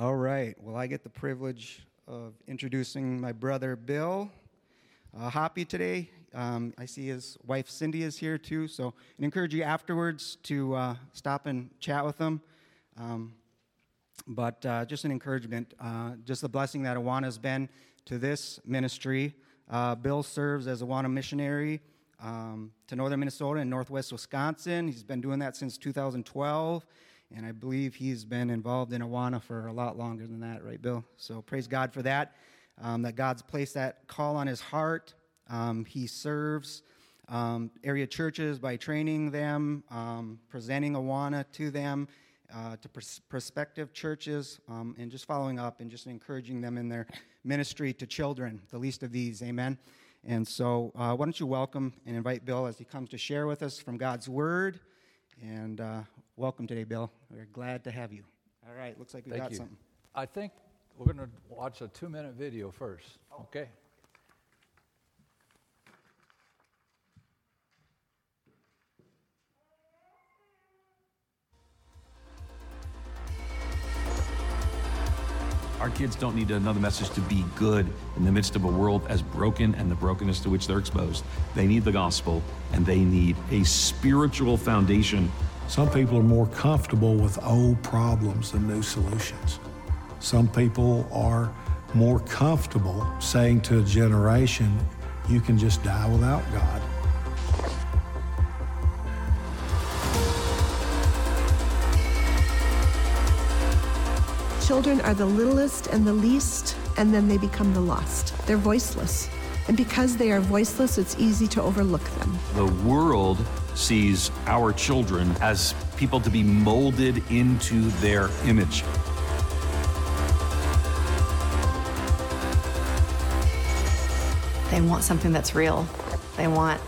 All right. Well, I get the privilege of introducing my brother Bill uh, Hoppy today. Um, I see his wife Cindy is here too, so I encourage you afterwards to uh, stop and chat with them. Um, but uh, just an encouragement, uh, just the blessing that Awana has been to this ministry. Uh, Bill serves as Awana missionary um, to northern Minnesota and northwest Wisconsin. He's been doing that since 2012 and I believe he's been involved in Awana for a lot longer than that, right, Bill? So praise God for that, um, that God's placed that call on his heart. Um, he serves um, area churches by training them, um, presenting Awana to them, uh, to pers- prospective churches, um, and just following up and just encouraging them in their ministry to children, the least of these. Amen. And so, uh, why don't you welcome and invite Bill as he comes to share with us from God's Word. And uh, welcome today, Bill. We're glad to have you. All right, looks like we Thank got you. something. I think we're going to watch a two minute video first. Okay? Our kids don't need another message to be good in the midst of a world as broken and the brokenness to which they're exposed. They need the gospel and they need a spiritual foundation. Some people are more comfortable with old problems than new solutions. Some people are more comfortable saying to a generation, you can just die without God. Children are the littlest and the least, and then they become the lost. They're voiceless. And because they are voiceless, it's easy to overlook them. The world sees our children as people to be molded into their image. They want something that's real. They want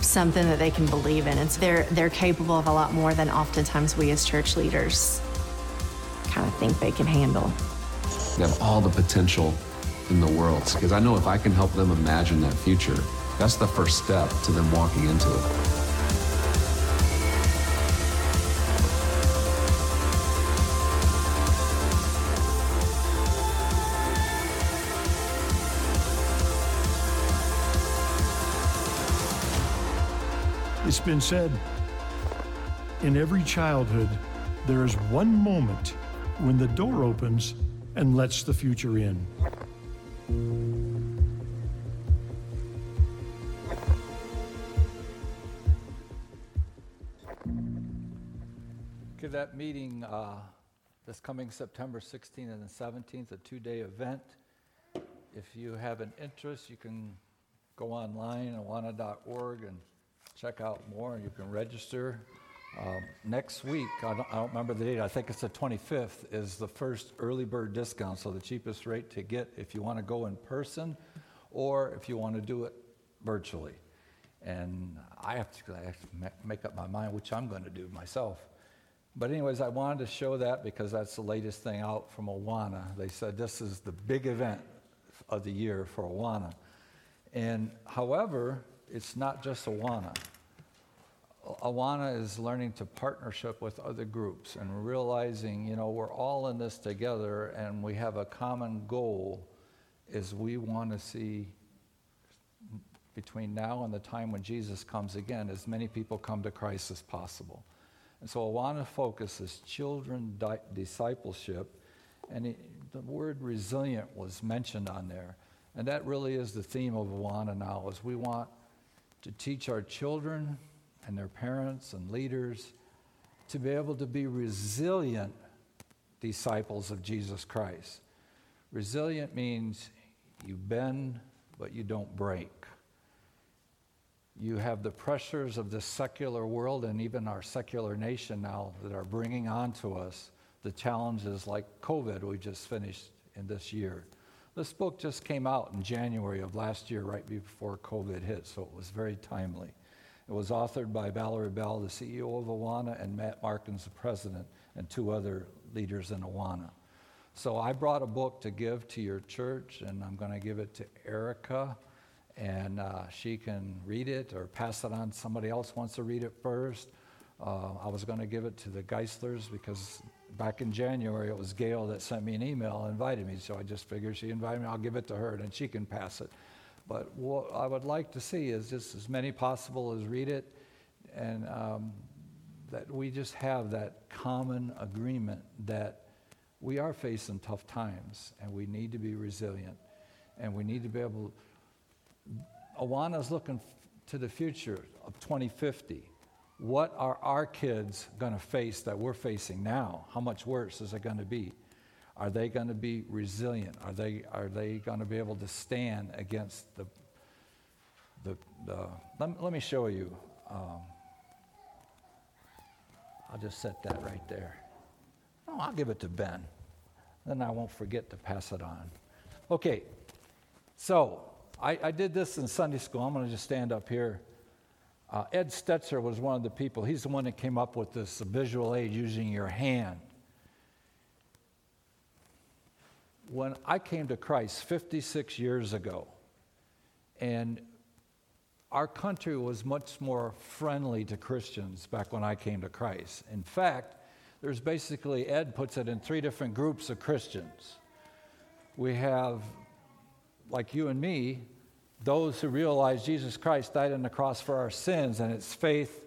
something that they can believe in. And so they're, they're capable of a lot more than oftentimes we as church leaders kind of think they can handle. They have all the potential in the world. Because I know if I can help them imagine that future, that's the first step to them walking into it. It's been said in every childhood, there is one moment when the door opens and lets the future in. Okay, that meeting uh, this coming September 16th and 17th, a two day event. If you have an interest, you can go online, awana.org, and check out more. You can register. Um, next week, I don't, I don't remember the date, I think it's the 25th, is the first early bird discount. So the cheapest rate to get if you want to go in person or if you want to do it virtually. And I have to, I have to make up my mind which I'm going to do myself. But, anyways, I wanted to show that because that's the latest thing out from Awana. They said this is the big event of the year for Awana. And, however, it's not just Awana. Awana is learning to partnership with other groups and realizing, you know, we're all in this together and we have a common goal is we want to see between now and the time when Jesus comes again as many people come to Christ as possible. And so Awana focuses children di- discipleship and it, the word resilient was mentioned on there. And that really is the theme of Awana now is we want to teach our children and their parents and leaders to be able to be resilient disciples of Jesus Christ. Resilient means you bend, but you don't break. You have the pressures of the secular world and even our secular nation now that are bringing on to us the challenges like COVID we just finished in this year. This book just came out in January of last year, right before COVID hit, so it was very timely. It was authored by Valerie Bell, the CEO of Awana, and Matt Markins, the president, and two other leaders in Awana. So I brought a book to give to your church, and I'm going to give it to Erica, and uh, she can read it or pass it on. Somebody else wants to read it first. Uh, I was going to give it to the Geislers because back in January, it was Gail that sent me an email and invited me. So I just figured she invited me, I'll give it to her, and she can pass it. But what I would like to see is just as many possible as read it, and um, that we just have that common agreement that we are facing tough times, and we need to be resilient, and we need to be able. Awana's looking to the future of 2050 what are our kids going to face that we're facing now? How much worse is it going to be? Are they going to be resilient? Are they, are they going to be able to stand against the, the, the let, let me show you. Um, I'll just set that right there. Oh, I'll give it to Ben. Then I won't forget to pass it on. Okay, so I, I did this in Sunday school. I'm going to just stand up here. Uh, Ed Stetzer was one of the people, he's the one that came up with this visual aid using your hand. When I came to Christ 56 years ago, and our country was much more friendly to Christians back when I came to Christ. In fact, there's basically, Ed puts it in three different groups of Christians. We have, like you and me, those who realize Jesus Christ died on the cross for our sins, and it's faith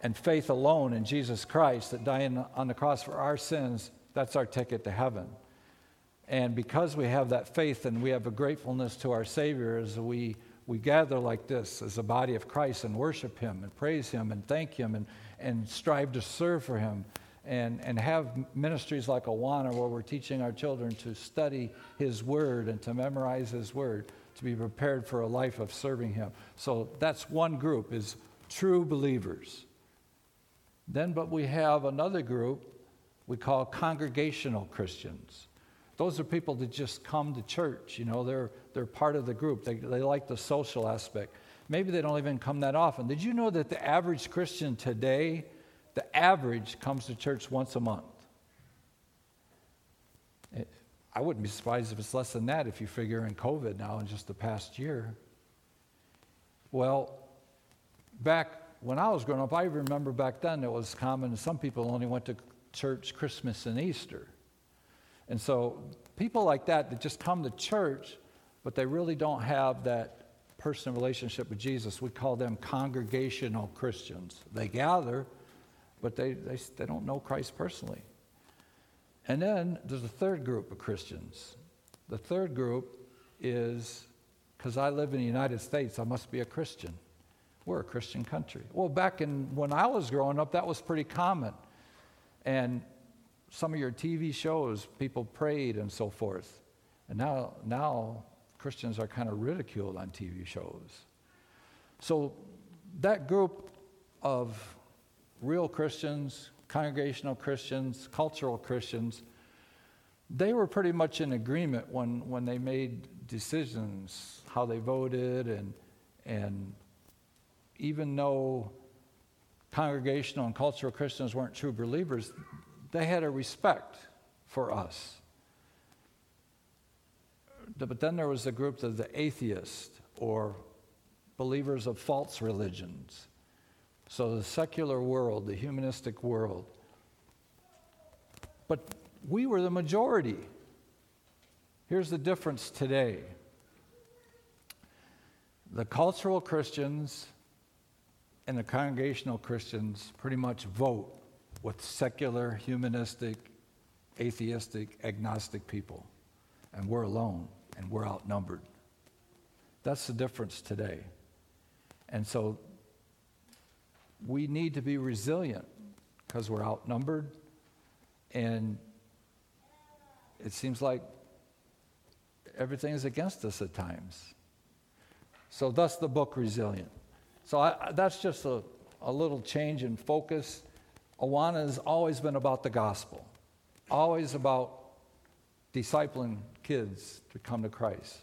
and faith alone in Jesus Christ that died on the cross for our sins, that's our ticket to heaven. And because we have that faith and we have a gratefulness to our Savior as we, we gather like this as a body of Christ and worship Him and praise Him and thank Him and, and strive to serve for Him and, and have ministries like Awana where we're teaching our children to study His Word and to memorize His Word to be prepared for a life of serving Him. So that's one group, is true believers. Then, but we have another group we call congregational Christians. Those are people that just come to church, you know, they're, they're part of the group. They, they like the social aspect. Maybe they don't even come that often. Did you know that the average Christian today, the average comes to church once a month? Eh, I wouldn't be surprised if it's less than that if you figure in COVID now in just the past year. Well, back when I was growing up, I remember back then it was common, some people only went to church Christmas and Easter. And so people like that that just come to church, but they really don't have that personal relationship with Jesus, we call them congregational Christians. They gather, but they, they, they don't know Christ personally. And then there's a third group of Christians. The third group is because I live in the United States, I must be a Christian. We're a Christian country. Well, back in when I was growing up, that was pretty common. And some of your TV shows, people prayed and so forth. And now, now Christians are kind of ridiculed on TV shows. So that group of real Christians, congregational Christians, cultural Christians, they were pretty much in agreement when, when they made decisions, how they voted, and, and even though congregational and cultural Christians weren't true believers, they had a respect for us. But then there was a group of the atheists or believers of false religions. So the secular world, the humanistic world. But we were the majority. Here's the difference today the cultural Christians and the congregational Christians pretty much vote with secular, humanistic, atheistic, agnostic people. And we're alone and we're outnumbered. That's the difference today. And so we need to be resilient because we're outnumbered and it seems like everything is against us at times. So, thus the book Resilient. So, I, that's just a, a little change in focus. Awana has always been about the gospel, always about discipling kids to come to Christ.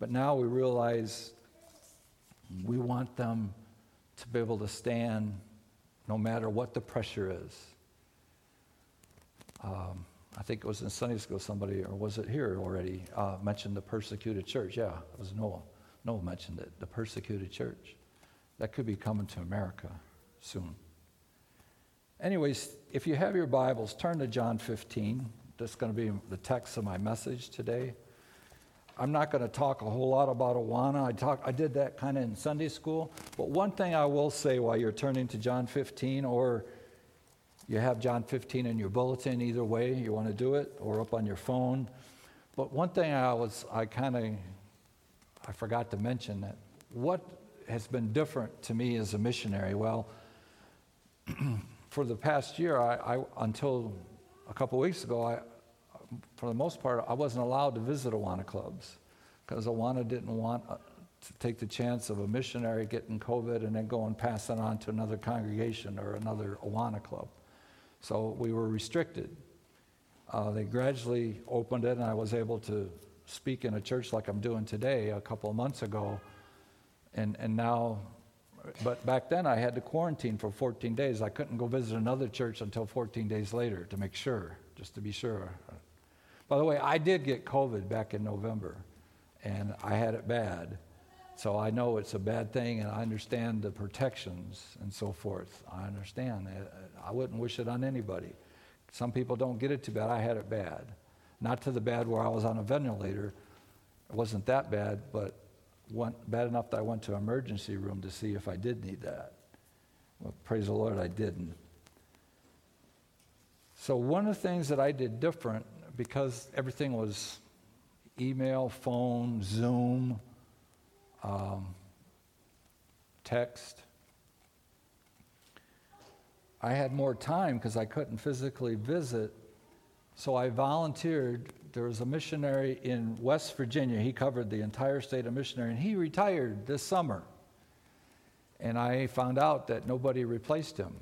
But now we realize we want them to be able to stand no matter what the pressure is. Um, I think it was in Sunday school somebody, or was it here already, uh, mentioned the persecuted church. Yeah, it was Noah. Noah mentioned it, the persecuted church. That could be coming to America soon. Anyways, if you have your Bibles, turn to John 15. That's going to be the text of my message today. I'm not going to talk a whole lot about Awana. I, talk, I did that kind of in Sunday school. But one thing I will say while you're turning to John 15, or you have John 15 in your bulletin, either way you want to do it, or up on your phone. But one thing I was, I kind of, I forgot to mention that what has been different to me as a missionary. Well, for the past year, I, I, until a couple weeks ago, I, for the most part, I wasn't allowed to visit Awana clubs because Awana didn't want uh, to take the chance of a missionary getting COVID and then go and pass it on to another congregation or another Awana club. So we were restricted. Uh, they gradually opened it, and I was able to speak in a church like I'm doing today a couple of months ago. And, and now, but back then I had to quarantine for 14 days. I couldn't go visit another church until 14 days later to make sure, just to be sure. By the way, I did get COVID back in November, and I had it bad. So I know it's a bad thing, and I understand the protections and so forth. I understand. I wouldn't wish it on anybody. Some people don't get it too bad. I had it bad. Not to the bad where I was on a ventilator. It wasn't that bad, but bad enough that I went to emergency room to see if I did need that. Well, praise the Lord, I didn't. So one of the things that I did different because everything was email, phone, Zoom, um, text. I had more time because I couldn't physically visit, so I volunteered. There was a missionary in West Virginia. He covered the entire state of missionary, and he retired this summer. And I found out that nobody replaced him.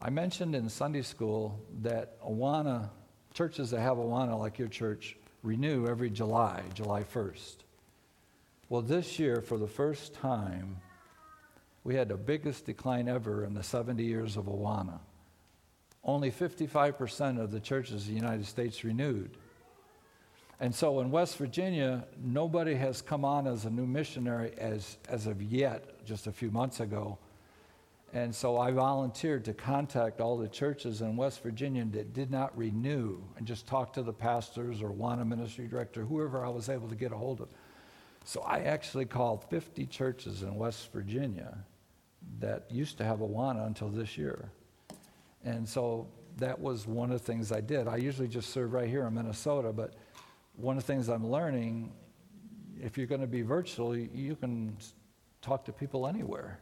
I mentioned in Sunday school that Awana churches that have Awana, like your church, renew every July, July 1st. Well, this year, for the first time, we had the biggest decline ever in the 70 years of Awana. Only 55% of the churches in the United States renewed. And so in West Virginia, nobody has come on as a new missionary as, as of yet, just a few months ago. And so I volunteered to contact all the churches in West Virginia that did not renew and just talk to the pastors or one ministry director, whoever I was able to get a hold of. So I actually called 50 churches in West Virginia that used to have Awana until this year. And so that was one of the things I did. I usually just serve right here in Minnesota, but one of the things I'm learning, if you're going to be virtual, you can talk to people anywhere.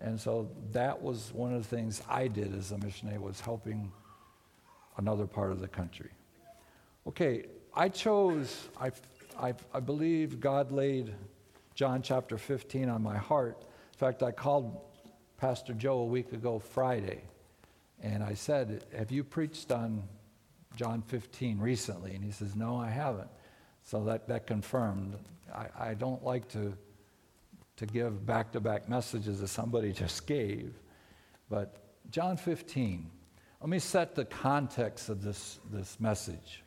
And so that was one of the things I did as a missionary was helping another part of the country. Okay, I chose, I, I, I believe God laid John chapter 15 on my heart. In fact, I called Pastor Joe a week ago Friday, and I said, Have you preached on John 15 recently? And he says, No, I haven't. So that, that confirmed. I, I don't like to to give back to back messages that somebody just gave. But John 15, let me set the context of this, this message.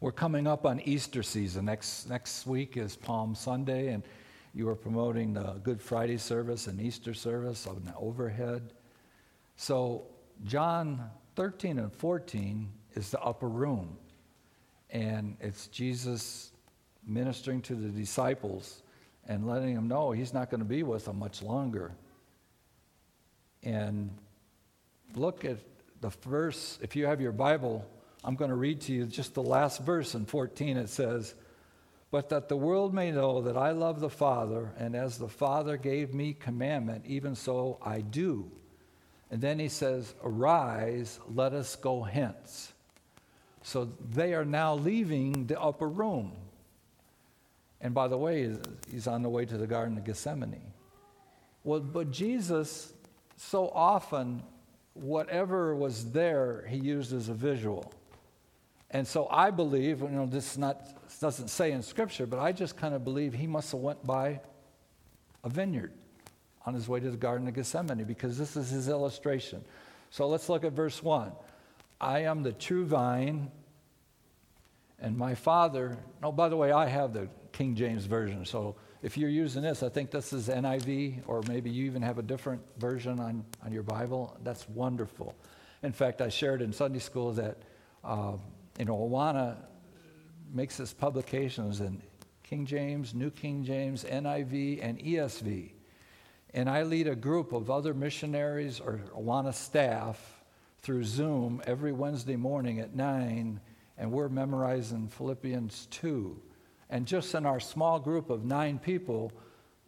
We're coming up on Easter season. Next, next week is Palm Sunday, and you are promoting the Good Friday service and Easter service on the overhead. So, John 13 and 14 is the upper room, and it's Jesus ministering to the disciples and letting them know he's not going to be with them much longer. And look at the verse. If you have your Bible, I'm going to read to you just the last verse in 14. It says, But that the world may know that I love the Father, and as the Father gave me commandment, even so I do. And then he says, Arise, let us go hence. So they are now leaving the upper room. And by the way, he's on the way to the Garden of Gethsemane. Well, but Jesus, so often, whatever was there, he used as a visual. And so I believe, you know, this not, doesn't say in Scripture, but I just kind of believe he must have went by a vineyard on his way to the Garden of Gethsemane because this is his illustration. So let's look at verse 1. I am the true vine, and my Father. Oh, by the way, I have the King James Version. So if you're using this, I think this is NIV, or maybe you even have a different version on, on your Bible. That's wonderful. In fact, I shared in Sunday school that, uh, you know, Awana makes its publications in King James, New King James, NIV, and ESV. And I lead a group of other missionaries or Awana staff through Zoom every Wednesday morning at 9, and we're memorizing Philippians 2. And just in our small group of nine people,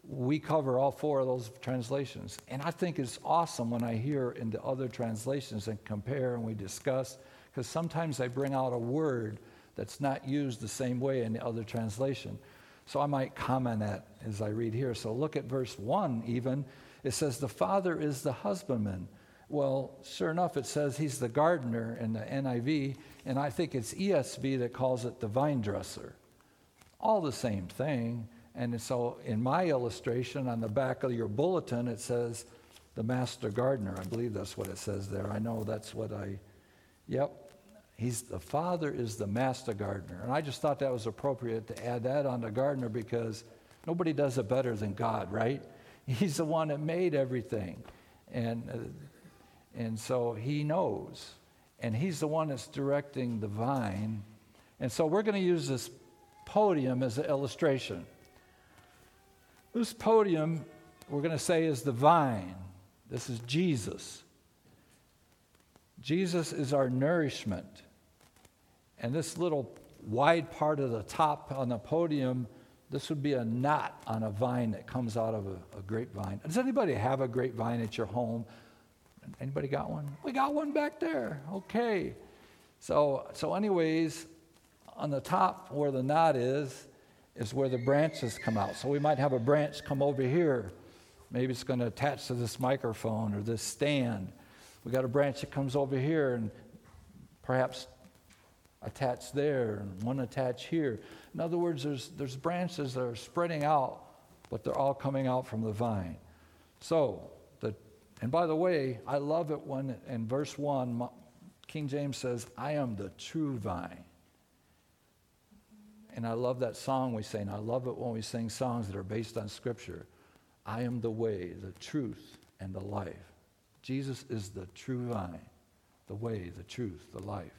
we cover all four of those translations. And I think it's awesome when I hear into other translations and compare and we discuss, because sometimes they bring out a word that's not used the same way in the other translation. So I might comment that as I read here. So look at verse 1 even. It says, The father is the husbandman. Well, sure enough, it says he's the gardener in the NIV, and I think it's ESV that calls it the vine dresser. All the same thing. And so in my illustration on the back of your bulletin, it says the master gardener. I believe that's what it says there. I know that's what I, yep, He's the Father is the master gardener. And I just thought that was appropriate to add that on the gardener because nobody does it better than God, right? He's the one that made everything. And, uh, and so he knows. And he's the one that's directing the vine. And so we're going to use this podium as an illustration. This podium, we're going to say, is the vine. This is Jesus. Jesus is our nourishment. And this little wide part of the top on the podium, this would be a knot on a vine that comes out of a, a grapevine. Does anybody have a grapevine at your home? Anybody got one? We got one back there. Okay. So, so anyways, on the top where the knot is, is where the branches come out. So we might have a branch come over here. Maybe it's going to attach to this microphone or this stand. We got a branch that comes over here and perhaps attached there and one attached here. In other words, there's, there's branches that are spreading out, but they're all coming out from the vine. So, the, and by the way, I love it when in verse 1, King James says, I am the true vine. And I love that song we sing. I love it when we sing songs that are based on Scripture. I am the way, the truth, and the life. Jesus is the true vine, the way, the truth, the life.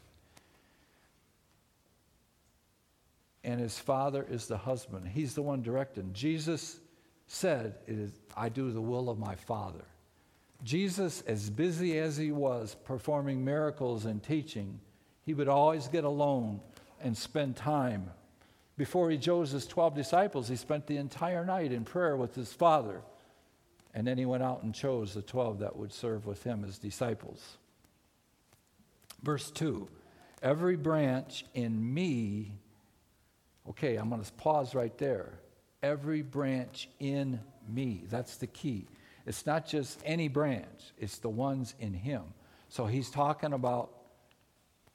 And his father is the husband. He's the one directing. Jesus said, it is, I do the will of my father. Jesus, as busy as he was performing miracles and teaching, he would always get alone and spend time. Before he chose his 12 disciples, he spent the entire night in prayer with his father. And then he went out and chose the 12 that would serve with him as disciples. Verse 2 Every branch in me Okay, I'm going to pause right there. Every branch in me. That's the key. It's not just any branch, it's the ones in Him. So he's talking about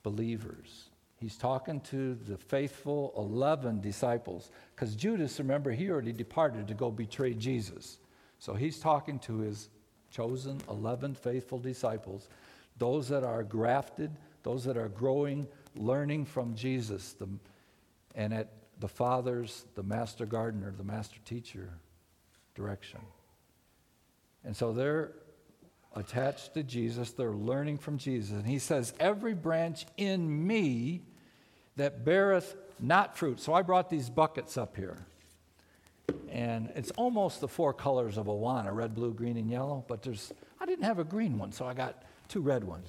believers. He's talking to the faithful 11 disciples. Because Judas, remember, he already departed to go betray Jesus. So he's talking to his chosen 11 faithful disciples, those that are grafted, those that are growing, learning from Jesus. The, and at the Father's, the master gardener, the master teacher direction. And so they're attached to Jesus, they're learning from Jesus. And he says, Every branch in me that beareth not fruit. So I brought these buckets up here. And it's almost the four colors of Awana red, blue, green, and yellow. But there's, I didn't have a green one, so I got two red ones.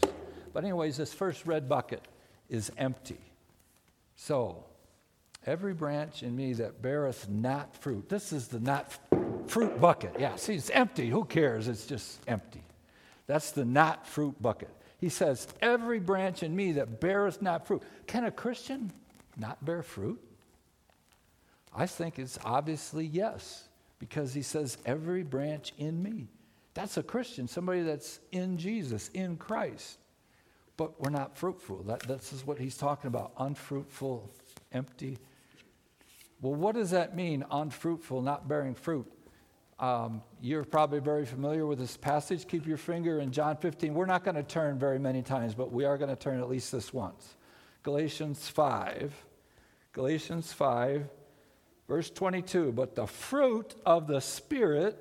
But, anyways, this first red bucket is empty. So every branch in me that beareth not fruit. This is the not fruit bucket. Yeah, see, it's empty. Who cares? It's just empty. That's the not fruit bucket. He says, Every branch in me that beareth not fruit. Can a Christian not bear fruit? I think it's obviously yes, because he says, Every branch in me. That's a Christian, somebody that's in Jesus, in Christ. But we're not fruitful. That, this is what he's talking about unfruitful, empty well, what does that mean, unfruitful, not bearing fruit? Um, you're probably very familiar with this passage. Keep your finger in John 15. We're not going to turn very many times, but we are going to turn at least this once. Galatians 5. Galatians 5, Verse 22 But the fruit of the Spirit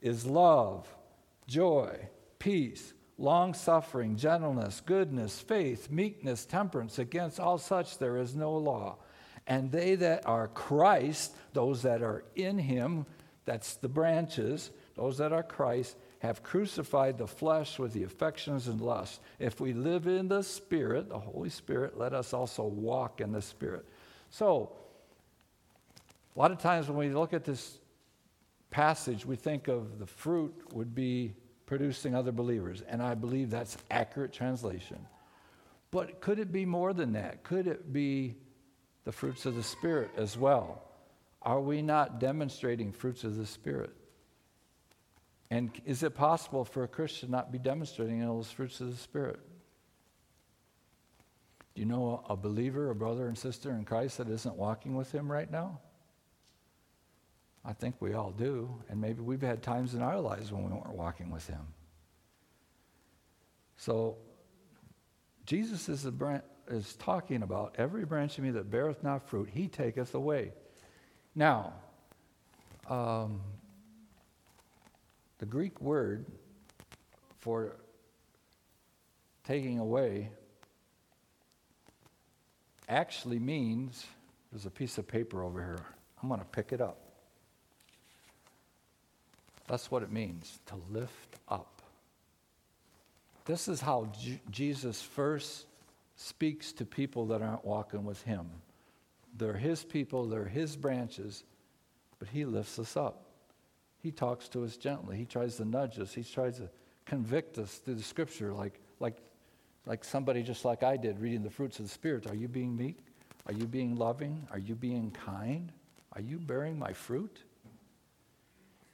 is love, joy, peace, long suffering, gentleness, goodness, faith, meekness, temperance. Against all such there is no law. And they that are Christ, those that are in him, that's the branches, those that are Christ, have crucified the flesh with the affections and lusts. If we live in the Spirit, the Holy Spirit, let us also walk in the Spirit. So, a lot of times when we look at this passage, we think of the fruit would be producing other believers, and I believe that's accurate translation. But could it be more than that? Could it be the fruits of the Spirit as well? Are we not demonstrating fruits of the Spirit? And is it possible for a Christian not be demonstrating those fruits of the Spirit? Do you know a believer, a brother and sister in Christ that isn't walking with Him right now? I think we all do. And maybe we've had times in our lives when we weren't walking with Him. So, Jesus is, the is talking about every branch of me that beareth not fruit, He taketh away. Now, um, the Greek word for taking away actually means there's a piece of paper over here. I'm going to pick it up. That's what it means to lift up. This is how J- Jesus first speaks to people that aren't walking with him. They're his people, they're his branches, but he lifts us up. He talks to us gently. He tries to nudge us. He tries to convict us through the scripture, like, like, like somebody just like I did reading the fruits of the Spirit. Are you being meek? Are you being loving? Are you being kind? Are you bearing my fruit?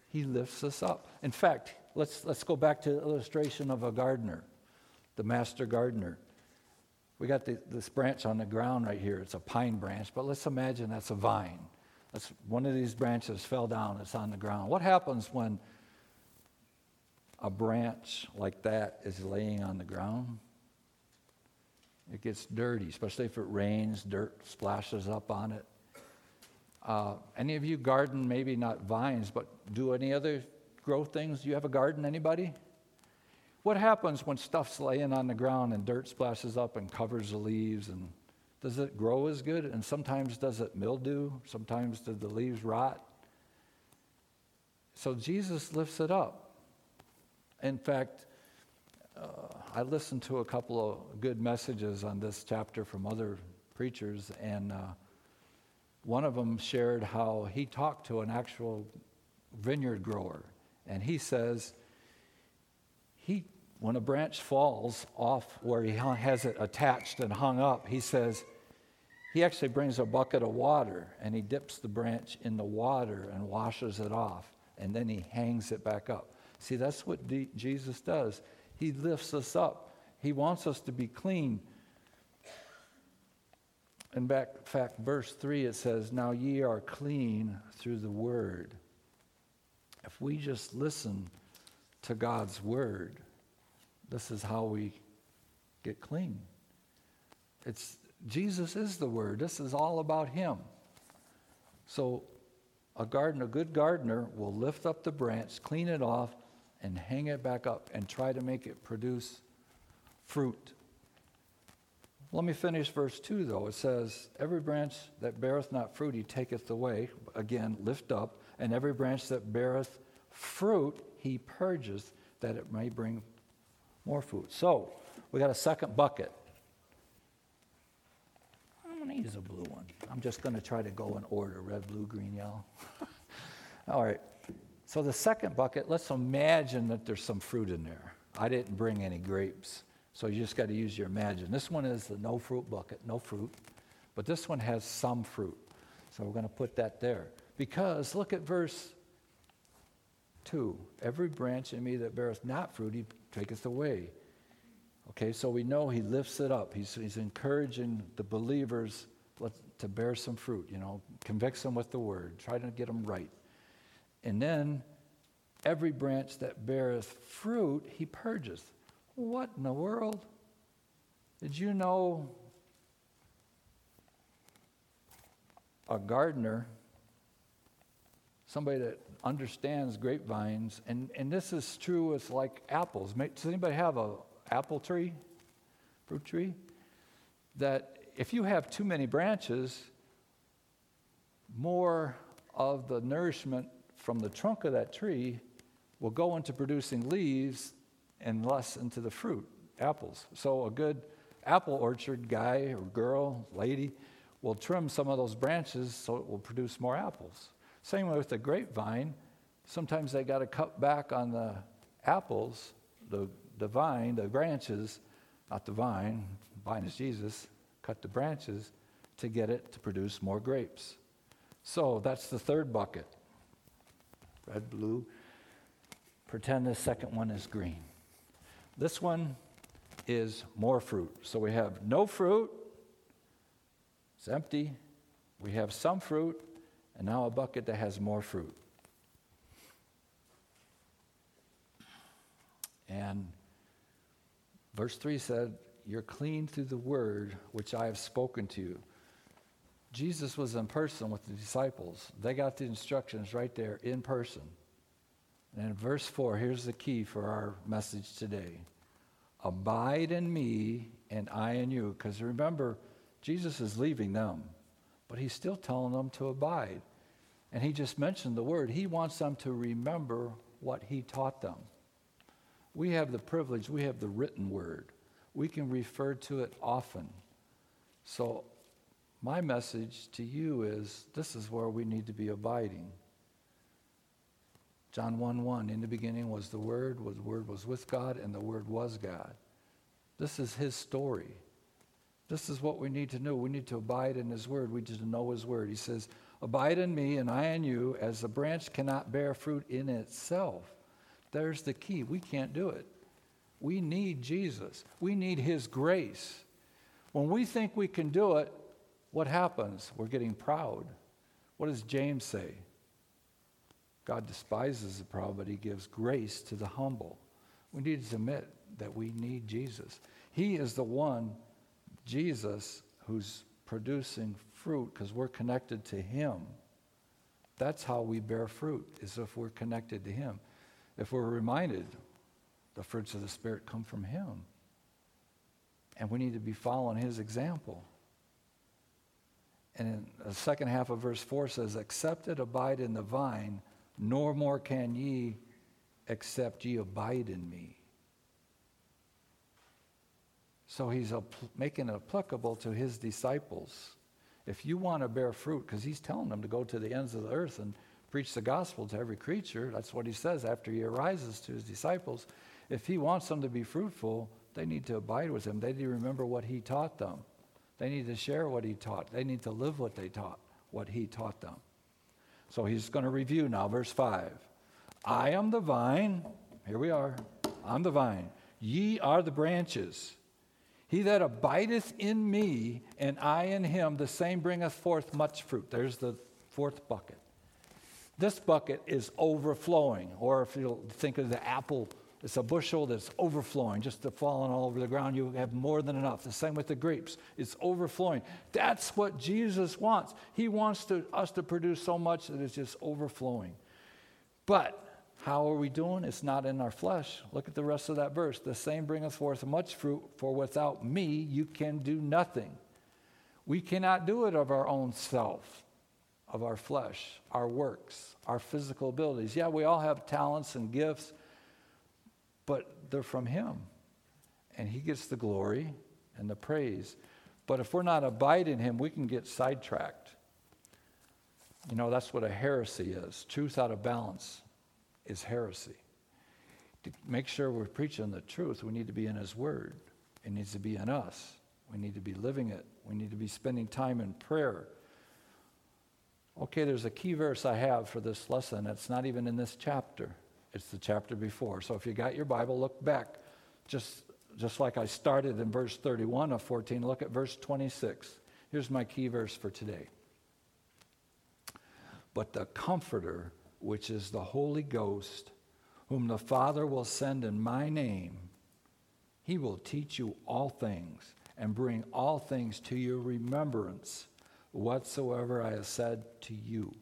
He lifts us up. In fact, let's, let's go back to the illustration of a gardener, the master gardener. We got the, this branch on the ground right here. It's a pine branch, but let's imagine that's a vine. That's one of these branches fell down, it's on the ground. What happens when a branch like that is laying on the ground? It gets dirty, especially if it rains, dirt splashes up on it. Uh, any of you garden, maybe not vines, but do any other grow things? You have a garden, anybody? What happens when stuff's laying on the ground and dirt splashes up and covers the leaves and does it grow as good? And sometimes does it mildew? Sometimes do the leaves rot? So Jesus lifts it up. In fact, uh, I listened to a couple of good messages on this chapter from other preachers, and uh, one of them shared how he talked to an actual vineyard grower, and he says he when a branch falls off where he has it attached and hung up, he says he actually brings a bucket of water and he dips the branch in the water and washes it off, and then he hangs it back up. See, that's what D- Jesus does. He lifts us up, he wants us to be clean. In back, fact, verse 3, it says, Now ye are clean through the word. If we just listen to God's word, this is how we get clean. It's Jesus is the word. This is all about him. So a garden, a good gardener will lift up the branch, clean it off, and hang it back up and try to make it produce fruit. Let me finish verse 2 though. It says, Every branch that beareth not fruit, he taketh away. Again, lift up. And every branch that beareth fruit, he purges that it may bring more food. So we got a second bucket. I'm going to use a blue one. I'm just going to try to go in order red, blue, green, yellow. All right. So the second bucket, let's imagine that there's some fruit in there. I didn't bring any grapes, so you just got to use your imagine. This one is the no fruit bucket, no fruit. But this one has some fruit. So we're going to put that there. Because look at verse 2. Every branch in me that beareth not fruit, he taketh away. Okay, so we know he lifts it up. He's, he's encouraging the believers to bear some fruit, you know, convicts them with the word, try to get them right. And then every branch that beareth fruit, he purges. What in the world? Did you know a gardener somebody that understands grapevines, and, and this is true with like apples. Does anybody have a apple tree, fruit tree? That if you have too many branches, more of the nourishment from the trunk of that tree will go into producing leaves and less into the fruit, apples. So a good apple orchard guy or girl, lady, will trim some of those branches so it will produce more apples. Same with the grapevine. Sometimes they got to cut back on the apples, the, the vine, the branches, not the vine, vine is Jesus, cut the branches to get it to produce more grapes. So that's the third bucket red, blue. Pretend the second one is green. This one is more fruit. So we have no fruit, it's empty. We have some fruit, and now a bucket that has more fruit. And verse 3 said, You're clean through the word which I have spoken to you. Jesus was in person with the disciples. They got the instructions right there in person. And in verse 4, here's the key for our message today Abide in me, and I in you. Because remember, Jesus is leaving them, but he's still telling them to abide. And he just mentioned the word. He wants them to remember what he taught them. We have the privilege, we have the written word. We can refer to it often. So, my message to you is this is where we need to be abiding. John 1 1, in the beginning was the Word, was the Word was with God, and the Word was God. This is his story. This is what we need to know. We need to abide in his word. We need to know his word. He says, Abide in me and I in you, as the branch cannot bear fruit in itself. There's the key. We can't do it. We need Jesus, we need his grace. When we think we can do it, what happens? We're getting proud. What does James say? God despises the proud, but he gives grace to the humble. We need to admit that we need Jesus. He is the one Jesus who's producing fruit because we're connected to Him. That's how we bear fruit, is if we're connected to Him. If we're reminded the fruits of the Spirit come from Him. And we need to be following His example. And in the second half of verse 4 says, Accept abide in the vine, nor more can ye except ye abide in me. So he's making it applicable to his disciples. If you want to bear fruit, because he's telling them to go to the ends of the earth and preach the gospel to every creature, that's what he says after he arises to his disciples. If he wants them to be fruitful, they need to abide with him. They need to remember what he taught them. They need to share what he taught. They need to live what they taught, what he taught them. So he's going to review now, verse 5. I am the vine. Here we are. I'm the vine. Ye are the branches. He that abideth in me, and I in him, the same bringeth forth much fruit. There's the fourth bucket. This bucket is overflowing, or if you think of the apple, it's a bushel that's overflowing, just to falling all over the ground. You have more than enough. The same with the grapes, it's overflowing. That's what Jesus wants. He wants to, us to produce so much that it's just overflowing. But how are we doing? It's not in our flesh. Look at the rest of that verse. The same bringeth forth much fruit, for without me you can do nothing. We cannot do it of our own self, of our flesh, our works, our physical abilities. Yeah, we all have talents and gifts, but they're from Him. And He gets the glory and the praise. But if we're not abiding Him, we can get sidetracked. You know, that's what a heresy is truth out of balance is heresy. To make sure we're preaching the truth, we need to be in His Word. It needs to be in us. We need to be living it. We need to be spending time in prayer. Okay, there's a key verse I have for this lesson. It's not even in this chapter, it's the chapter before. So if you got your Bible, look back. Just, just like I started in verse 31 of 14, look at verse 26. Here's my key verse for today. But the Comforter, which is the Holy Ghost, whom the Father will send in my name, he will teach you all things and bring all things to your remembrance whatsoever I have said to you.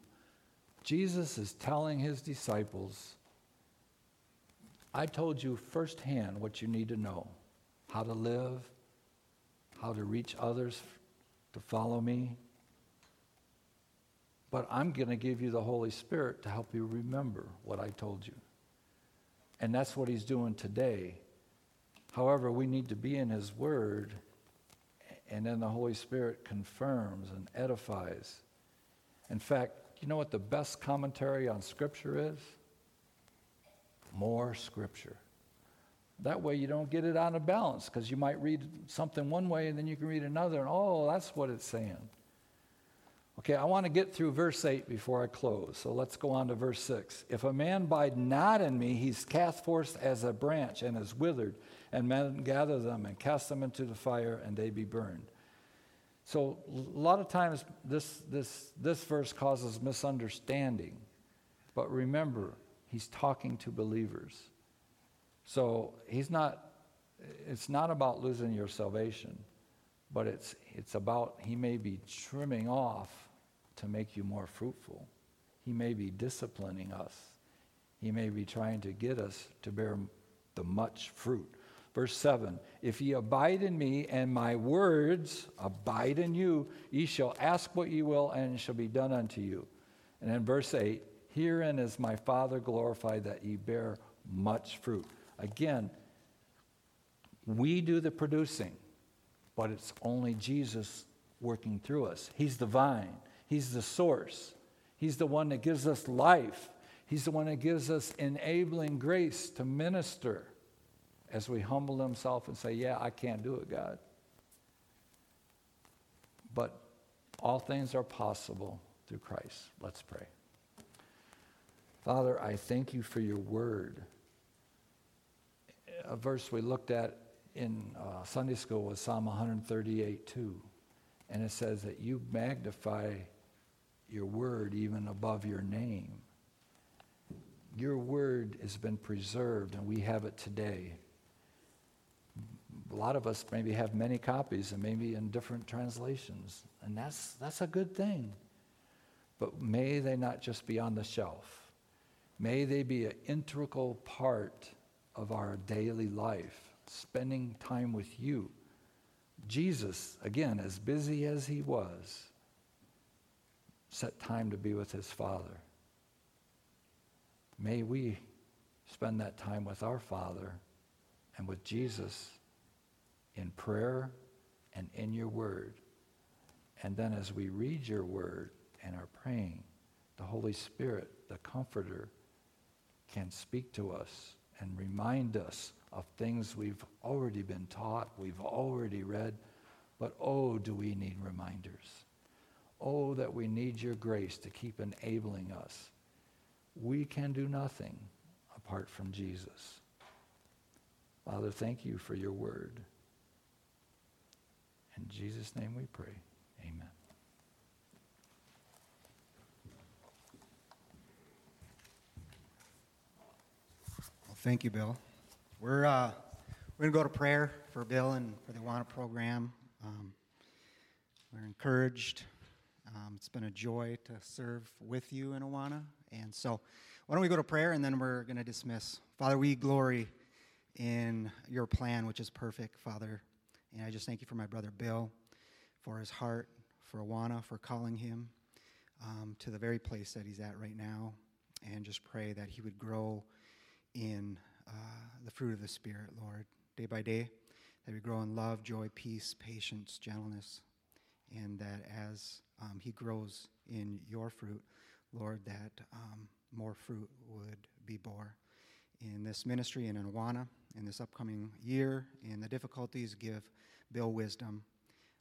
Jesus is telling his disciples, I told you firsthand what you need to know how to live, how to reach others to follow me. But I'm going to give you the Holy Spirit to help you remember what I told you. And that's what he's doing today. However, we need to be in his word, and then the Holy Spirit confirms and edifies. In fact, you know what the best commentary on Scripture is? More Scripture. That way you don't get it out of balance because you might read something one way and then you can read another, and oh, that's what it's saying. Okay, I want to get through verse 8 before I close. So let's go on to verse 6. If a man abide not in me, he's cast forth as a branch and is withered, and men gather them and cast them into the fire, and they be burned. So a lot of times this, this, this verse causes misunderstanding. But remember, he's talking to believers. So he's not, it's not about losing your salvation, but it's, it's about he may be trimming off to make you more fruitful. He may be disciplining us. He may be trying to get us to bear the much fruit. Verse 7 If ye abide in me, and my words abide in you, ye shall ask what ye will, and it shall be done unto you. And in verse 8 Herein is my Father glorified that ye bear much fruit. Again, we do the producing, but it's only Jesus working through us. He's the vine. He's the source. He's the one that gives us life. He's the one that gives us enabling grace to minister as we humble himself and say, Yeah, I can't do it, God. But all things are possible through Christ. Let's pray. Father, I thank you for your word. A verse we looked at in uh, Sunday school was Psalm 138 2. And it says that you magnify your word even above your name. Your word has been preserved, and we have it today. A lot of us maybe have many copies and maybe in different translations, and that's, that's a good thing. But may they not just be on the shelf. May they be an integral part of our daily life, spending time with you. Jesus, again, as busy as he was, set time to be with his Father. May we spend that time with our Father and with Jesus in prayer and in your word. And then as we read your word and are praying, the Holy Spirit, the Comforter, can speak to us and remind us of things we've already been taught, we've already read, but oh, do we need reminders. Oh, that we need your grace to keep enabling us. We can do nothing apart from Jesus. Father, thank you for your word. In Jesus' name we pray. Amen. Well, thank you, Bill. We're, uh, we're going to go to prayer for Bill and for the Awana program. Um, we're encouraged. Um, it's been a joy to serve with you in Awana. And so, why don't we go to prayer and then we're going to dismiss. Father, we glory in your plan, which is perfect, Father. And I just thank you for my brother Bill, for his heart, for Awana, for calling him um, to the very place that he's at right now. And just pray that he would grow in uh, the fruit of the Spirit, Lord, day by day. That we grow in love, joy, peace, patience, gentleness. And that as um, he grows in your fruit, Lord, that um, more fruit would be bore in this ministry in Awana in this upcoming year. In the difficulties, give Bill wisdom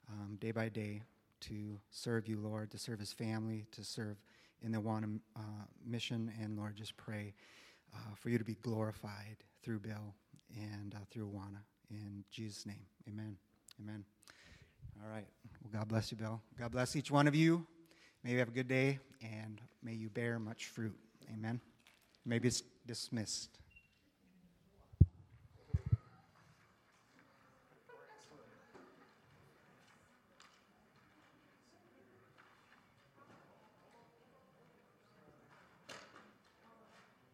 um, day by day to serve you, Lord, to serve his family, to serve in the Awana uh, mission. And Lord, just pray uh, for you to be glorified through Bill and uh, through Awana. In Jesus' name, amen. Amen. All right. Well, God bless you, Bill. God bless each one of you. May you have a good day and may you bear much fruit. Amen. Maybe it's dismissed.